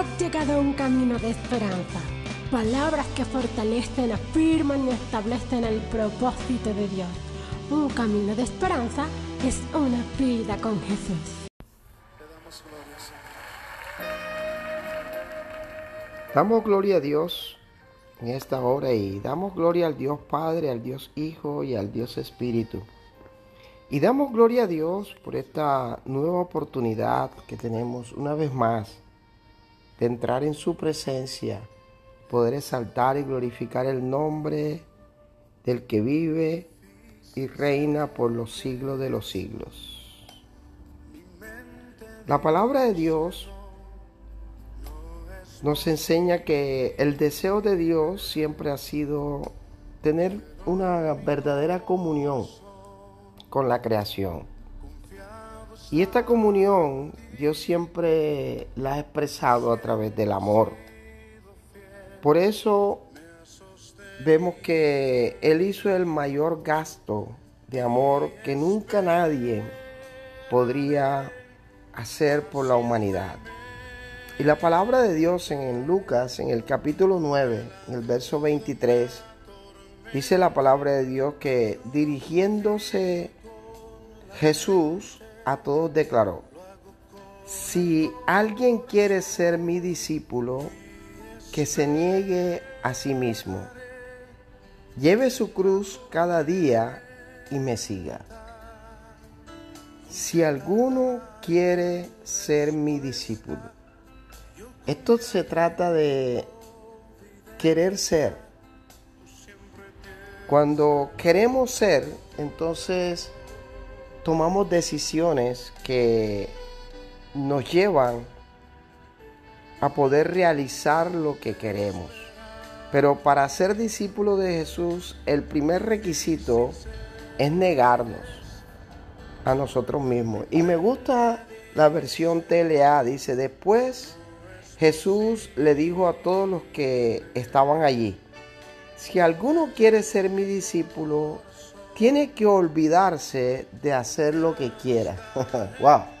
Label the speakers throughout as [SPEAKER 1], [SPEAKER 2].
[SPEAKER 1] has llegado a un camino de esperanza. Palabras que fortalecen, afirman y establecen el propósito de Dios. Un camino de esperanza es una vida con Jesús.
[SPEAKER 2] Damos gloria a Dios en esta hora y damos gloria al Dios Padre, al Dios Hijo y al Dios Espíritu. Y damos gloria a Dios por esta nueva oportunidad que tenemos una vez más de entrar en su presencia, poder exaltar y glorificar el nombre del que vive y reina por los siglos de los siglos. La palabra de Dios nos enseña que el deseo de Dios siempre ha sido tener una verdadera comunión con la creación. Y esta comunión Dios siempre la ha expresado a través del amor. Por eso vemos que Él hizo el mayor gasto de amor que nunca nadie podría hacer por la humanidad. Y la palabra de Dios en Lucas, en el capítulo 9, en el verso 23, dice la palabra de Dios que dirigiéndose Jesús a todos declaró, si alguien quiere ser mi discípulo, que se niegue a sí mismo, lleve su cruz cada día y me siga. Si alguno quiere ser mi discípulo, esto se trata de querer ser. Cuando queremos ser, entonces tomamos decisiones que nos llevan a poder realizar lo que queremos. Pero para ser discípulo de Jesús, el primer requisito es negarnos a nosotros mismos. Y me gusta la versión TLA, dice, después Jesús le dijo a todos los que estaban allí, si alguno quiere ser mi discípulo, tiene que olvidarse de hacer lo que quiera. wow.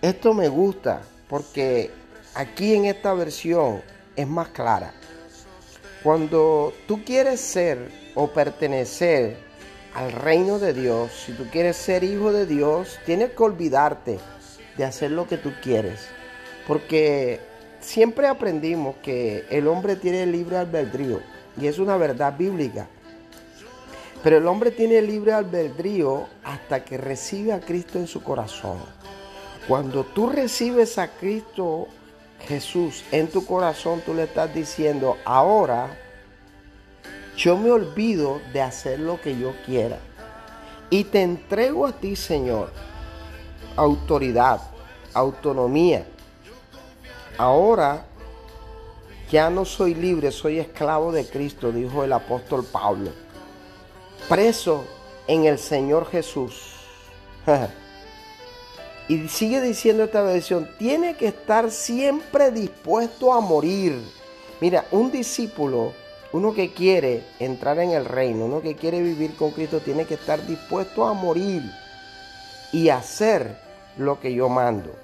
[SPEAKER 2] Esto me gusta porque aquí en esta versión es más clara. Cuando tú quieres ser o pertenecer al reino de Dios, si tú quieres ser hijo de Dios, tienes que olvidarte de hacer lo que tú quieres. Porque siempre aprendimos que el hombre tiene libre albedrío y es una verdad bíblica. Pero el hombre tiene libre albedrío hasta que recibe a Cristo en su corazón. Cuando tú recibes a Cristo Jesús en tu corazón, tú le estás diciendo, ahora yo me olvido de hacer lo que yo quiera. Y te entrego a ti, Señor, autoridad, autonomía. Ahora ya no soy libre, soy esclavo de Cristo, dijo el apóstol Pablo preso en el Señor Jesús. y sigue diciendo esta versión, tiene que estar siempre dispuesto a morir. Mira, un discípulo, uno que quiere entrar en el reino, uno que quiere vivir con Cristo, tiene que estar dispuesto a morir y hacer lo que yo mando.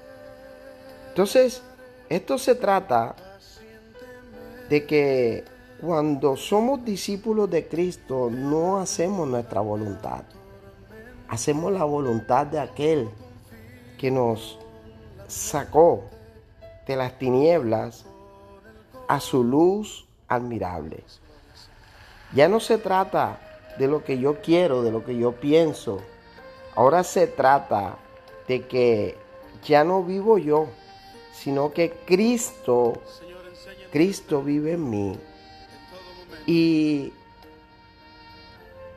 [SPEAKER 2] Entonces, esto se trata de que cuando somos discípulos de Cristo, no hacemos nuestra voluntad. Hacemos la voluntad de aquel que nos sacó de las tinieblas a su luz admirable. Ya no se trata de lo que yo quiero, de lo que yo pienso. Ahora se trata de que ya no vivo yo, sino que Cristo, Cristo vive en mí y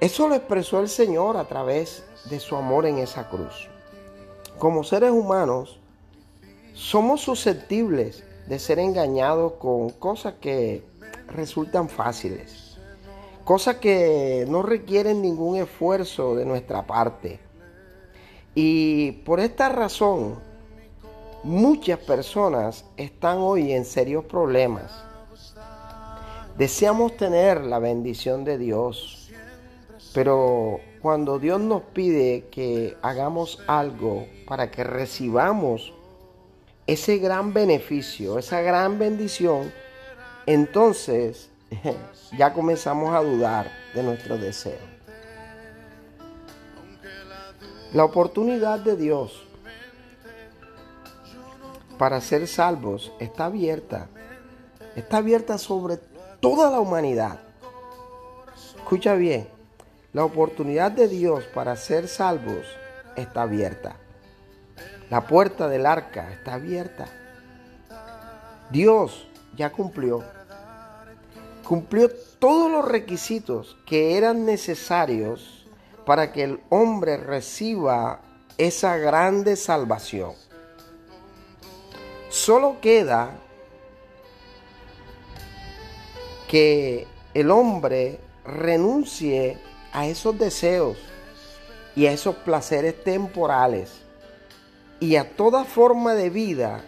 [SPEAKER 2] eso lo expresó el Señor a través de su amor en esa cruz. Como seres humanos, somos susceptibles de ser engañados con cosas que resultan fáciles, cosas que no requieren ningún esfuerzo de nuestra parte. Y por esta razón, muchas personas están hoy en serios problemas Deseamos tener la bendición de Dios, pero cuando Dios nos pide que hagamos algo para que recibamos ese gran beneficio, esa gran bendición, entonces ya comenzamos a dudar de nuestro deseo. La oportunidad de Dios para ser salvos está abierta. Está abierta sobre toda la humanidad. Escucha bien, la oportunidad de Dios para ser salvos está abierta. La puerta del arca está abierta. Dios ya cumplió. Cumplió todos los requisitos que eran necesarios para que el hombre reciba esa grande salvación. Solo queda que el hombre renuncie a esos deseos y a esos placeres temporales y a toda forma de vida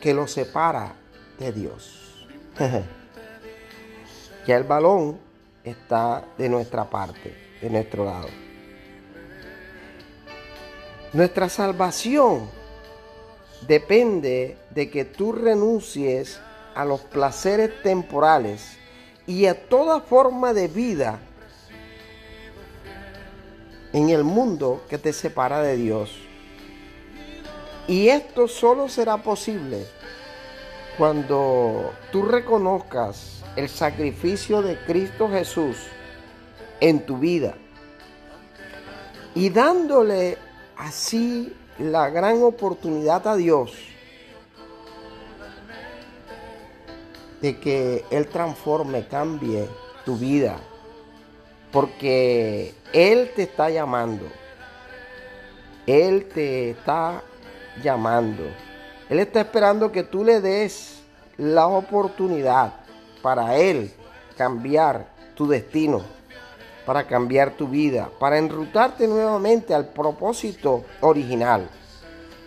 [SPEAKER 2] que lo separa de Dios. ya el balón está de nuestra parte, de nuestro lado. Nuestra salvación depende de que tú renuncies a los placeres temporales y a toda forma de vida en el mundo que te separa de Dios. Y esto solo será posible cuando tú reconozcas el sacrificio de Cristo Jesús en tu vida y dándole así la gran oportunidad a Dios de que Él transforme, cambie tu vida. Porque Él te está llamando. Él te está llamando. Él está esperando que tú le des la oportunidad para Él cambiar tu destino, para cambiar tu vida, para enrutarte nuevamente al propósito original.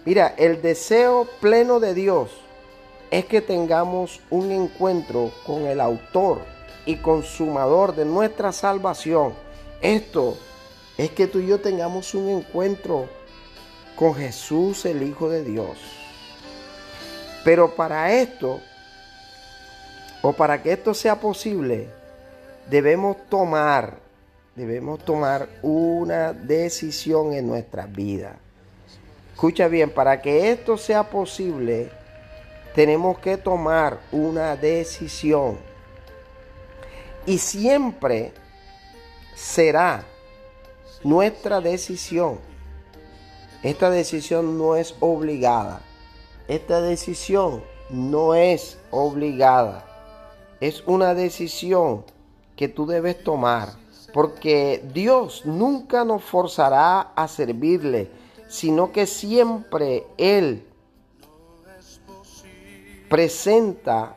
[SPEAKER 2] Mira, el deseo pleno de Dios es que tengamos un encuentro con el autor y consumador de nuestra salvación. Esto es que tú y yo tengamos un encuentro con Jesús, el Hijo de Dios. Pero para esto, o para que esto sea posible, debemos tomar, debemos tomar una decisión en nuestra vida. Escucha bien, para que esto sea posible, tenemos que tomar una decisión. Y siempre será nuestra decisión. Esta decisión no es obligada. Esta decisión no es obligada. Es una decisión que tú debes tomar. Porque Dios nunca nos forzará a servirle, sino que siempre Él presenta,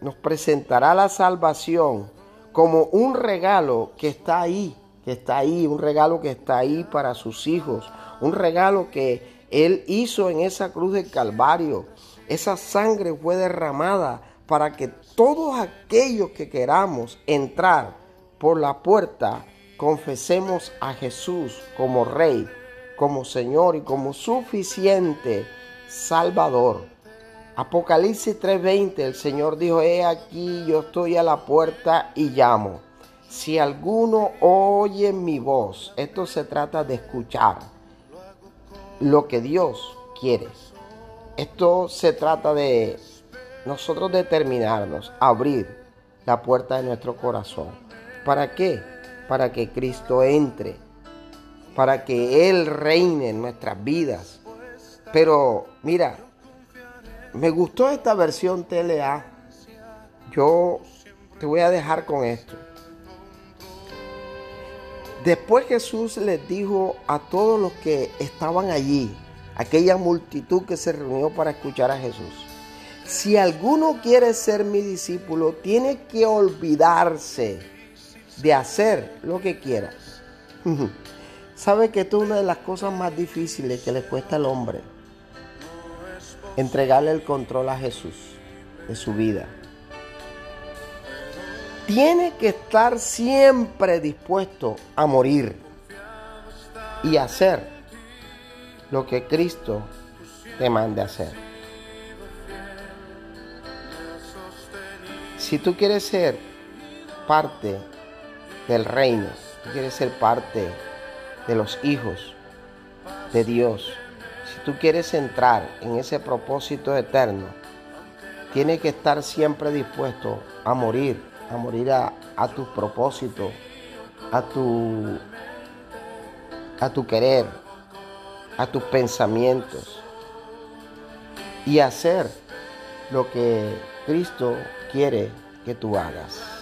[SPEAKER 2] nos presentará la salvación como un regalo que está ahí, que está ahí, un regalo que está ahí para sus hijos, un regalo que Él hizo en esa cruz del Calvario. Esa sangre fue derramada para que todos aquellos que queramos entrar por la puerta, confesemos a Jesús como Rey, como Señor y como suficiente Salvador. Apocalipsis 3:20, el Señor dijo, he aquí yo estoy a la puerta y llamo. Si alguno oye mi voz, esto se trata de escuchar lo que Dios quiere. Esto se trata de nosotros determinarnos, abrir la puerta de nuestro corazón. ¿Para qué? Para que Cristo entre, para que Él reine en nuestras vidas. Pero mira, me gustó esta versión TLA. Yo te voy a dejar con esto. Después Jesús les dijo a todos los que estaban allí, aquella multitud que se reunió para escuchar a Jesús, si alguno quiere ser mi discípulo, tiene que olvidarse de hacer lo que quiera. ¿Sabe que esto es una de las cosas más difíciles que le cuesta al hombre? entregarle el control a Jesús de su vida. Tiene que estar siempre dispuesto a morir y hacer lo que Cristo te mande hacer. Si tú quieres ser parte del reino, tú quieres ser parte de los hijos de Dios, tú quieres entrar en ese propósito eterno, tienes que estar siempre dispuesto a morir, a morir a, a tus propósitos, a tu, a tu querer, a tus pensamientos y hacer lo que Cristo quiere que tú hagas.